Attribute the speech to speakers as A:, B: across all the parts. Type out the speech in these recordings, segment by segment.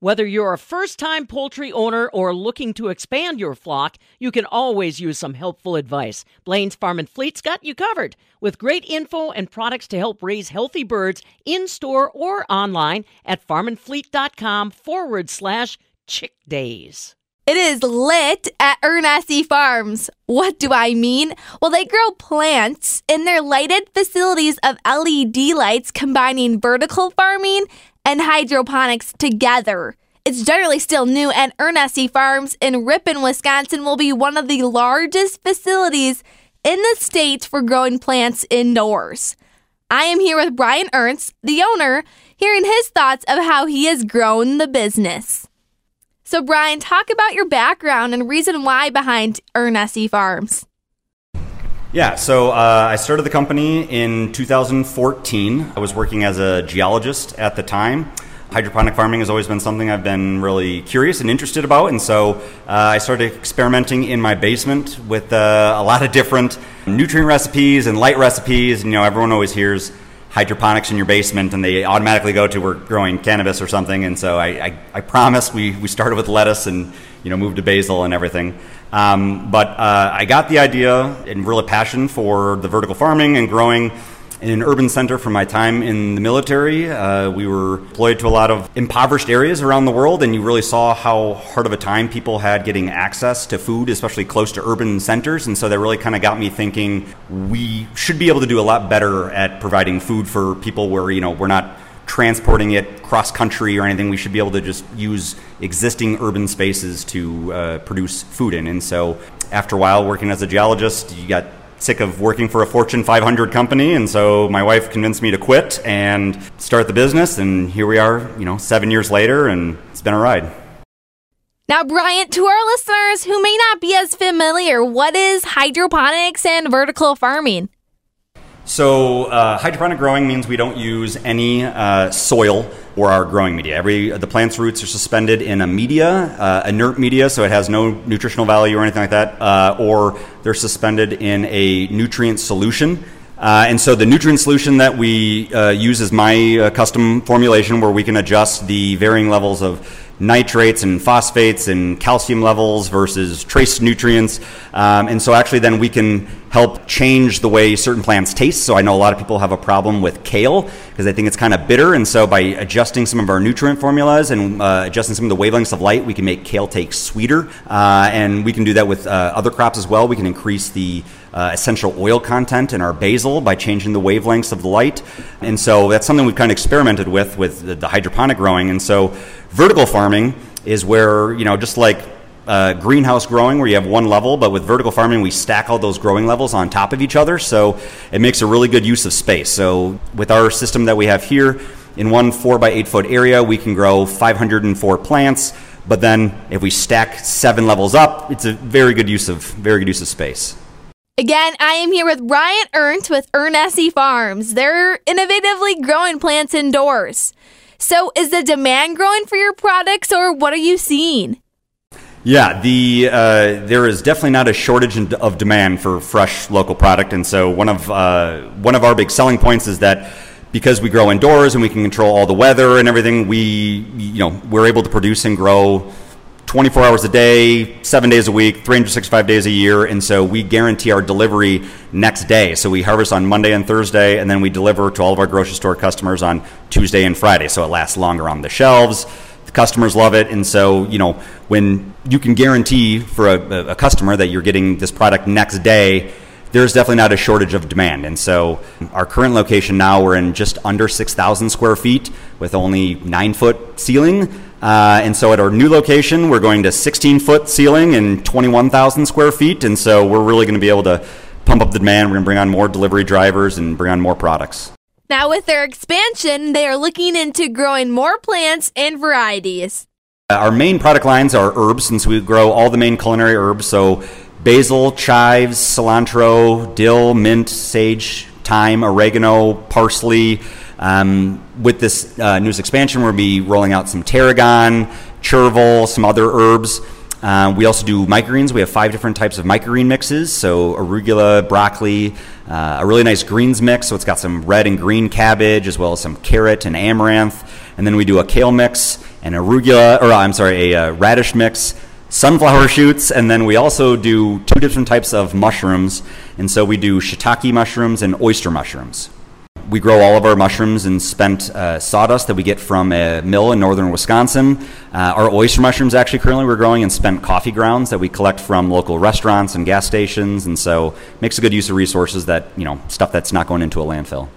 A: Whether you're a first time poultry owner or looking to expand your flock, you can always use some helpful advice. Blaine's Farm and Fleet's got you covered with great info and products to help raise healthy birds in store or online at farmandfleet.com forward slash chick days.
B: It is lit at Ernessy Farms. What do I mean? Well, they grow plants in their lighted facilities of LED lights combining vertical farming and hydroponics together. It's generally still new, and Ernessy Farms in Ripon, Wisconsin will be one of the largest facilities in the state for growing plants indoors. I am here with Brian Ernst, the owner, hearing his thoughts of how he has grown the business. So, Brian, talk about your background and reason why behind Ernessy Farms.
C: Yeah, so uh, I started the company in 2014. I was working as a geologist at the time. Hydroponic farming has always been something I've been really curious and interested about, and so uh, I started experimenting in my basement with uh, a lot of different nutrient recipes and light recipes. And, you know, everyone always hears hydroponics in your basement, and they automatically go to we're growing cannabis or something. And so I, I, I promise we, we started with lettuce and you know moved to basil and everything. Um, but uh, I got the idea and really passion for the vertical farming and growing in an urban center from my time in the military. Uh, we were deployed to a lot of impoverished areas around the world, and you really saw how hard of a time people had getting access to food, especially close to urban centers. And so that really kind of got me thinking we should be able to do a lot better at providing food for people where you know we're not transporting it cross country or anything. We should be able to just use existing urban spaces to uh, produce food in. And so, after a while working as a geologist, you got sick of working for a Fortune 500 company, and so my wife convinced me to quit and start the business. And here we are, you know, seven years later, and it's been a ride.
B: Now, Brian, to our listeners who may not be as familiar, what is hydroponics and vertical farming?
C: So, uh, hydroponic growing means we don't use any uh, soil or our growing media. Every the plant's roots are suspended in a media, uh, inert media, so it has no nutritional value or anything like that, uh, or they're suspended in a nutrient solution. Uh, and so the nutrient solution that we uh, use is my custom formulation where we can adjust the varying levels of nitrates and phosphates and calcium levels versus trace nutrients. Um, and so actually then we can help change the way certain plants taste. So I know a lot of people have a problem with kale because they think it's kind of bitter. And so by adjusting some of our nutrient formulas and uh, adjusting some of the wavelengths of light, we can make kale taste sweeter. Uh, and we can do that with uh, other crops as well. We can increase the uh, essential oil content in our basil by changing the wavelengths of the light. And so that's something we've kind of experimented with with the, the hydroponic growing. And so vertical farming is where, you know, just like uh, greenhouse growing where you have one level, but with vertical farming, we stack all those growing levels on top of each other. So it makes a really good use of space. So with our system that we have here, in one four by eight foot area, we can grow 504 plants. But then if we stack seven levels up, it's a very good use of very good use of space.
B: Again, I am here with Brian Ernst with Ernessy Farms. They're innovatively growing plants indoors. So, is the demand growing for your products, or what are you seeing?
C: Yeah, the uh, there is definitely not a shortage of demand for fresh local product, and so one of uh, one of our big selling points is that because we grow indoors and we can control all the weather and everything, we you know we're able to produce and grow 24 hours a day, seven days a week, 365 days a year. And so we guarantee our delivery next day. So we harvest on Monday and Thursday, and then we deliver to all of our grocery store customers on Tuesday and Friday. So it lasts longer on the shelves. The customers love it. And so, you know, when you can guarantee for a, a customer that you're getting this product next day, there's definitely not a shortage of demand. And so, our current location now, we're in just under 6,000 square feet with only nine foot ceiling. Uh, and so at our new location, we're going to 16 foot ceiling and 21,000 square feet. And so we're really going to be able to pump up the demand. We're going to bring on more delivery drivers and bring on more products.
B: Now, with their expansion, they are looking into growing more plants and varieties.
C: Uh, our main product lines are herbs, since we grow all the main culinary herbs. So basil, chives, cilantro, dill, mint, sage, thyme, oregano, parsley. Um, with this uh, newest expansion, we'll be rolling out some tarragon, chervil, some other herbs. Uh, we also do microgreens. We have five different types of microgreen mixes. So arugula, broccoli, uh, a really nice greens mix. So it's got some red and green cabbage, as well as some carrot and amaranth. And then we do a kale mix and arugula, or I'm sorry, a uh, radish mix, sunflower shoots, and then we also do two different types of mushrooms. And so we do shiitake mushrooms and oyster mushrooms. We grow all of our mushrooms in spent uh, sawdust that we get from a mill in northern Wisconsin. Uh, our oyster mushrooms, actually, currently we're growing in spent coffee grounds that we collect from local restaurants and gas stations, and so makes a good use of resources that you know stuff that's not going into a landfill.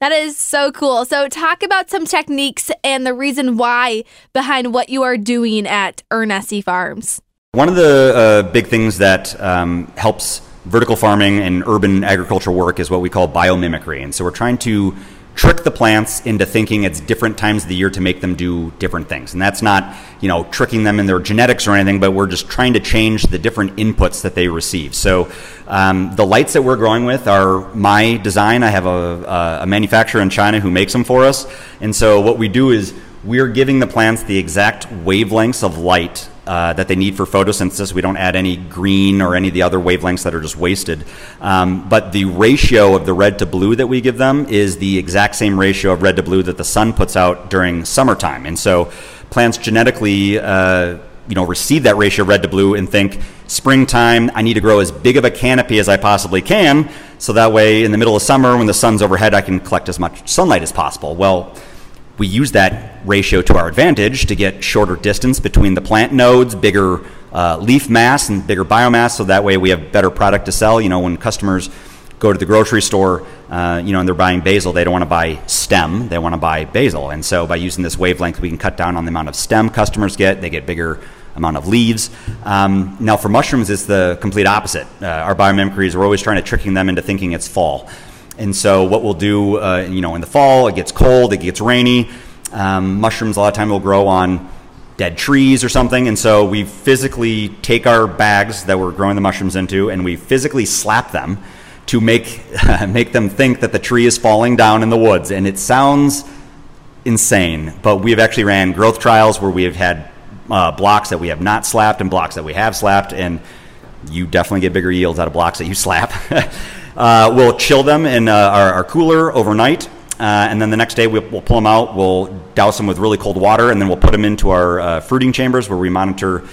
B: That is so cool. So, talk about some techniques and the reason why behind what you are doing at Ernessy Farms.
C: One of the uh, big things that um, helps vertical farming and urban agriculture work is what we call biomimicry. And so, we're trying to trick the plants into thinking it's different times of the year to make them do different things. And that's not, you know, tricking them in their genetics or anything, but we're just trying to change the different inputs that they receive. So um, the lights that we're growing with are my design. I have a, a manufacturer in China who makes them for us. And so what we do is we're giving the plants the exact wavelengths of light uh, that they need for photosynthesis. We don't add any green or any of the other wavelengths that are just wasted. Um, but the ratio of the red to blue that we give them is the exact same ratio of red to blue that the sun puts out during summertime. And so plants genetically. Uh, you know, receive that ratio of red to blue and think springtime, I need to grow as big of a canopy as I possibly can, so that way in the middle of summer when the sun's overhead, I can collect as much sunlight as possible. Well, we use that ratio to our advantage to get shorter distance between the plant nodes, bigger uh, leaf mass and bigger biomass, so that way we have better product to sell. You know, when customers go to the grocery store, uh, you know, and they're buying basil, they don't want to buy stem, they want to buy basil. And so by using this wavelength, we can cut down on the amount of stem customers get. They get bigger amount of leaves. Um, now for mushrooms, it's the complete opposite. Uh, our biomimicries, we're always trying to tricking them into thinking it's fall. And so what we'll do, uh, you know, in the fall, it gets cold, it gets rainy. Um, mushrooms a lot of time will grow on dead trees or something, and so we physically take our bags that we're growing the mushrooms into, and we physically slap them to make make them think that the tree is falling down in the woods. And it sounds insane, but we have actually ran growth trials where we have had uh, blocks that we have not slapped and blocks that we have slapped, and you definitely get bigger yields out of blocks that you slap. Uh, we'll chill them in uh, our, our, cooler overnight, uh, and then the next day we'll, we'll, pull them out. We'll douse them with really cold water, and then we'll put them into our uh, fruiting chambers where we monitor,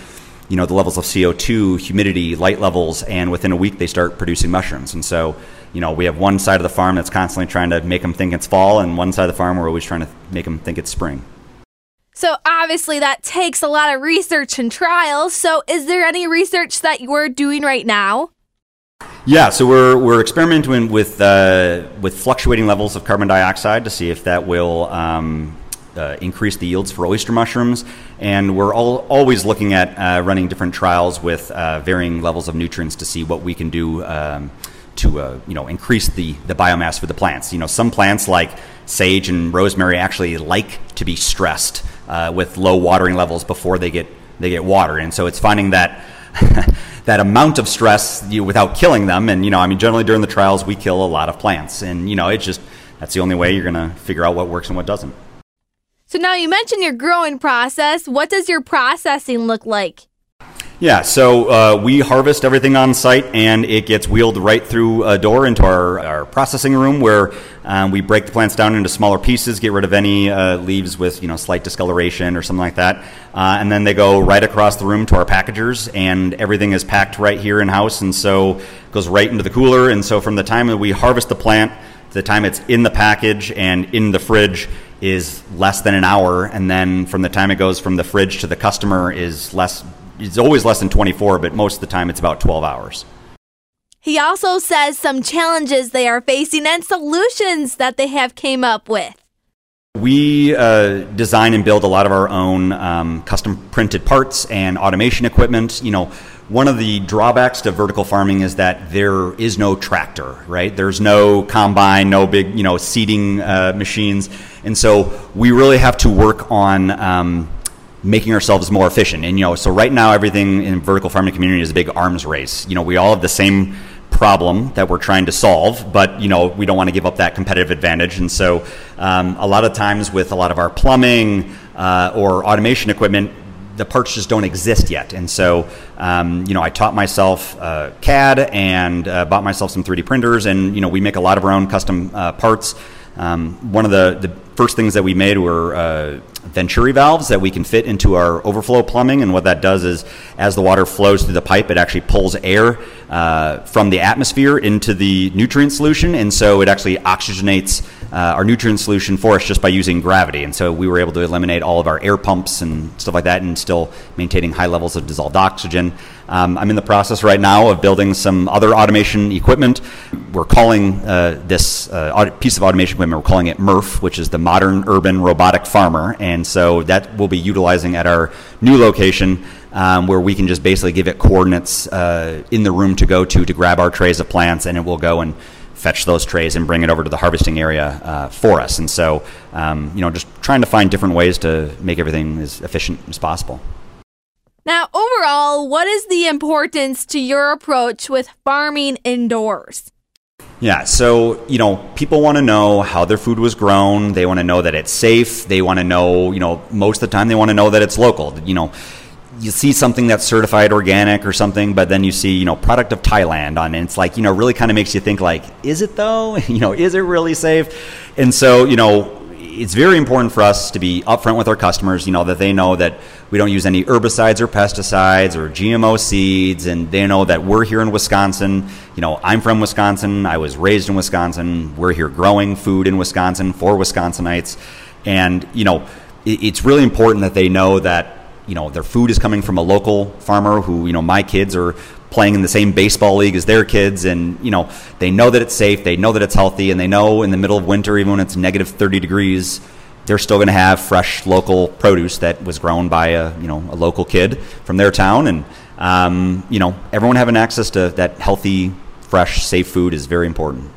C: you know, the levels of CO2, humidity, light levels, and within a week they start producing mushrooms. And so, you know, we have one side of the farm that's constantly trying to make them think it's fall, and one side of the farm we're always trying to make them think it's spring.
B: So obviously that takes a lot of research and trials. So is there any research that you're doing right now?
C: Yeah, so we're, we're experimenting with, uh, with fluctuating levels of carbon dioxide to see if that will um, uh, increase the yields for oyster mushrooms. And we're all, always looking at uh, running different trials with uh, varying levels of nutrients to see what we can do um, to uh, you know, increase the, the biomass for the plants. You know, some plants like sage and rosemary actually like to be stressed uh, with low watering levels before they get, they get watered. And so it's finding that that amount of stress you, without killing them. And you know, I mean, generally during the trials, we kill a lot of plants, and you know, it's just that's the only way you're going to figure out what works and what doesn't.
B: So now you mentioned your growing process. What does your processing look like?
C: Yeah, so uh, we harvest everything on site and it gets wheeled right through a door into our, our processing room where um, we break the plants down into smaller pieces, get rid of any uh, leaves with you know slight discoloration or something like that, uh, and then they go right across the room to our packagers and everything is packed right here in house and so goes right into the cooler. And so from the time that we harvest the plant the time it's in the package and in the fridge is less than an hour, and then from the time it goes from the fridge to the customer is less it's always less than 24, but most of the time it's about 12 hours.
B: He also says some challenges they are facing and solutions that they have came up with.
C: We uh, design and build a lot of our own um, custom printed parts and automation equipment. You know, one of the drawbacks to vertical farming is that there is no tractor, right? There's no combine, no big, you know, seeding uh, machines, and so we really have to work on um, making ourselves more efficient. And you know, so right now everything in vertical farming community is a big arms race. You know, we all have the same problem that we're trying to solve, but you know, we don't want to give up that competitive advantage. And so, um, a lot of times with a lot of our plumbing uh, or automation equipment, the parts just don't exist yet. And so, um, you know, I taught myself uh, CAD and uh, bought myself some 3D printers, and you know, we make a lot of our own custom uh, parts. Um, one of the, the first things that we made were uh, Venturi valves that we can fit into our overflow plumbing. And what that does is, as the water flows through the pipe, it actually pulls air uh, from the atmosphere into the nutrient solution. And so it actually oxygenates uh, our nutrient solution for us just by using gravity. And so we were able to eliminate all of our air pumps and stuff like that and still maintaining high levels of dissolved oxygen. Um, I'm in the process right now of building some other automation equipment. We're calling uh, this uh, piece of automation equipment, we're calling it MURF, which is the Modern Urban Robotic Farmer. And so that we'll be utilizing at our new location. Um, where we can just basically give it coordinates uh, in the room to go to to grab our trays of plants, and it will go and fetch those trays and bring it over to the harvesting area uh, for us. And so, um, you know, just trying to find different ways to make everything as efficient as possible.
B: Now, overall, what is the importance to your approach with farming indoors?
C: Yeah, so, you know, people want to know how their food was grown. They want to know that it's safe. They want to know, you know, most of the time they want to know that it's local. You know, you see something that's certified organic or something, but then you see, you know, product of Thailand on it. It's like, you know, really kind of makes you think like, is it though? you know, is it really safe? And so, you know, it's very important for us to be upfront with our customers, you know, that they know that we don't use any herbicides or pesticides or GMO seeds, and they know that we're here in Wisconsin. You know, I'm from Wisconsin. I was raised in Wisconsin. We're here growing food in Wisconsin for Wisconsinites. And, you know, it's really important that they know that you know their food is coming from a local farmer who you know my kids are playing in the same baseball league as their kids and you know they know that it's safe they know that it's healthy and they know in the middle of winter even when it's negative 30 degrees they're still going to have fresh local produce that was grown by a you know a local kid from their town and um, you know everyone having access to that healthy fresh safe food is very important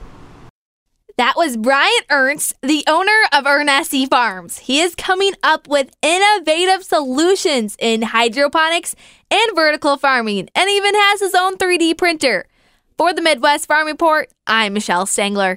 B: that was Brian Ernst, the owner of Ernessy Farms. He is coming up with innovative solutions in hydroponics and vertical farming, and even has his own 3D printer. For the Midwest Farm Report, I'm Michelle Stangler.